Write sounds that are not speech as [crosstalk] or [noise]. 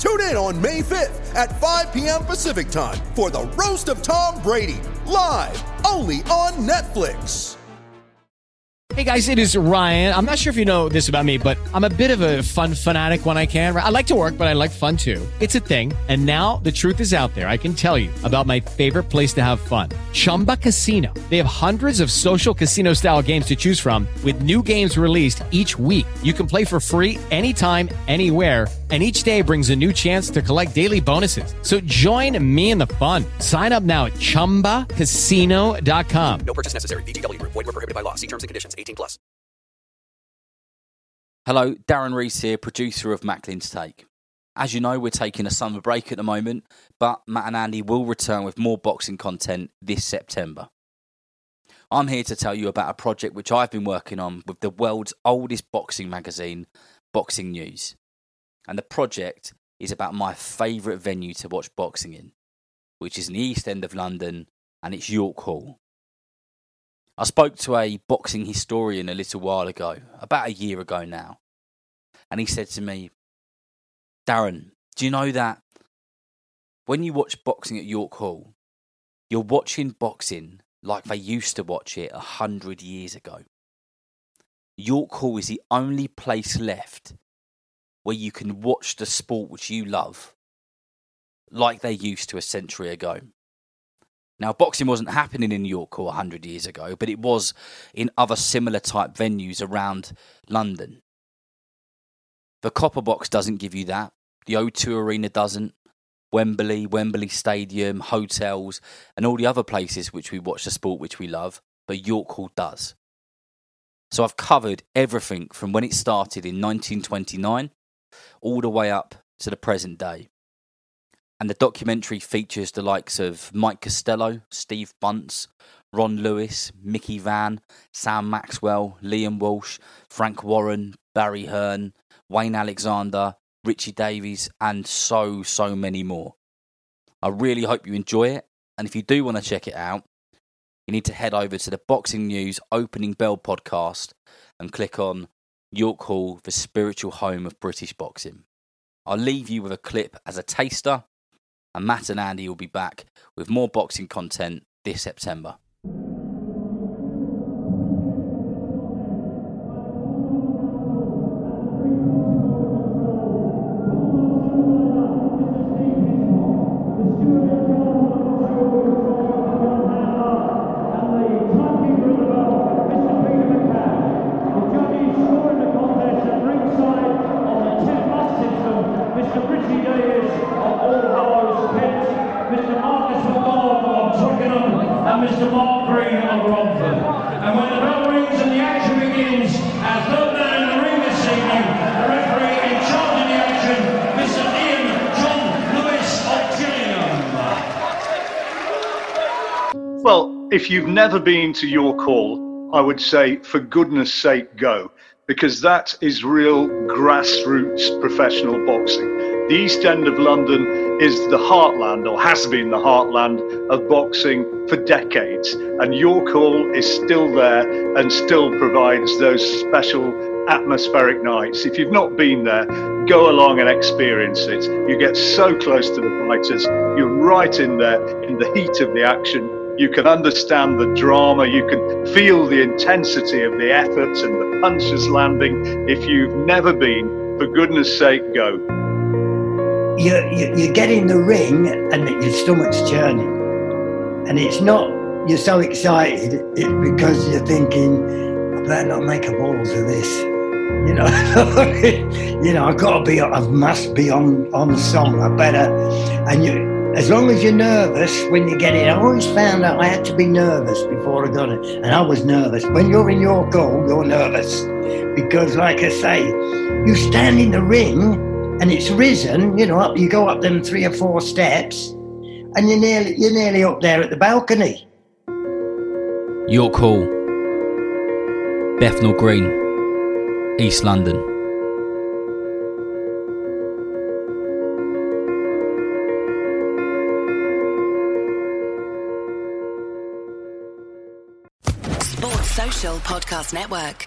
Tune in on May 5th at 5 p.m. Pacific time for the Roast of Tom Brady, live only on Netflix. Hey guys, it is Ryan. I'm not sure if you know this about me, but I'm a bit of a fun fanatic when I can. I like to work, but I like fun too. It's a thing. And now the truth is out there. I can tell you about my favorite place to have fun Chumba Casino. They have hundreds of social casino style games to choose from, with new games released each week. You can play for free anytime, anywhere. And each day brings a new chance to collect daily bonuses. So join me in the fun. Sign up now at chumbacasino.com. No purchase necessary. VGW Group. Void were prohibited by law. See terms and conditions. 18 plus. Hello, Darren Rees here, producer of Macklin's Take. As you know, we're taking a summer break at the moment, but Matt and Andy will return with more boxing content this September. I'm here to tell you about a project which I've been working on with the world's oldest boxing magazine, Boxing News. And the project is about my favourite venue to watch boxing in, which is in the East End of London, and it's York Hall. I spoke to a boxing historian a little while ago, about a year ago now, and he said to me, Darren, do you know that when you watch boxing at York Hall, you're watching boxing like they used to watch it a hundred years ago? York Hall is the only place left where you can watch the sport which you love like they used to a century ago. Now, boxing wasn't happening in York Hall 100 years ago, but it was in other similar type venues around London. The Copper Box doesn't give you that. The O2 Arena doesn't. Wembley, Wembley Stadium, hotels, and all the other places which we watch the sport which we love, but York Hall does. So I've covered everything from when it started in 1929 all the way up to the present day. And the documentary features the likes of Mike Costello, Steve Bunce, Ron Lewis, Mickey Vann, Sam Maxwell, Liam Walsh, Frank Warren, Barry Hearn, Wayne Alexander, Richie Davies, and so, so many more. I really hope you enjoy it. And if you do want to check it out, you need to head over to the Boxing News Opening Bell podcast and click on York Hall, the spiritual home of British boxing. I'll leave you with a clip as a taster, and Matt and Andy will be back with more boxing content this September. And Mr. Mark Green of Romford. And when the bell rings and the action begins, as third man in the ring this evening, the referee in charge of the action, Mr. Ian John Lewis of Gillingham. Well, if you've never been to York Hall, I would say, for goodness sake, go, because that is real grassroots professional boxing. The East End of London is the heartland, or has been the heartland, of boxing for decades, and York Hall is still there and still provides those special atmospheric nights. If you've not been there, go along and experience it. You get so close to the fighters, you're right in there in the heat of the action you can understand the drama, you can feel the intensity of the efforts and the punches landing. If you've never been, for goodness sake, go. You, you, you get in the ring and your stomach's churning. And it's not you're so excited it, because you're thinking, I better not make a balls of this. You know, [laughs] you know, I've got to be, I must be on on song. I better, and you. As long as you're nervous when you get it, I always found out I had to be nervous before I got it, and I was nervous. When you're in your goal, you're nervous because, like I say, you stand in the ring and it's risen. You know, up you go up them three or four steps, and you're nearly you're nearly up there at the balcony. York Hall, Bethnal Green, East London. Sports Social Podcast Network.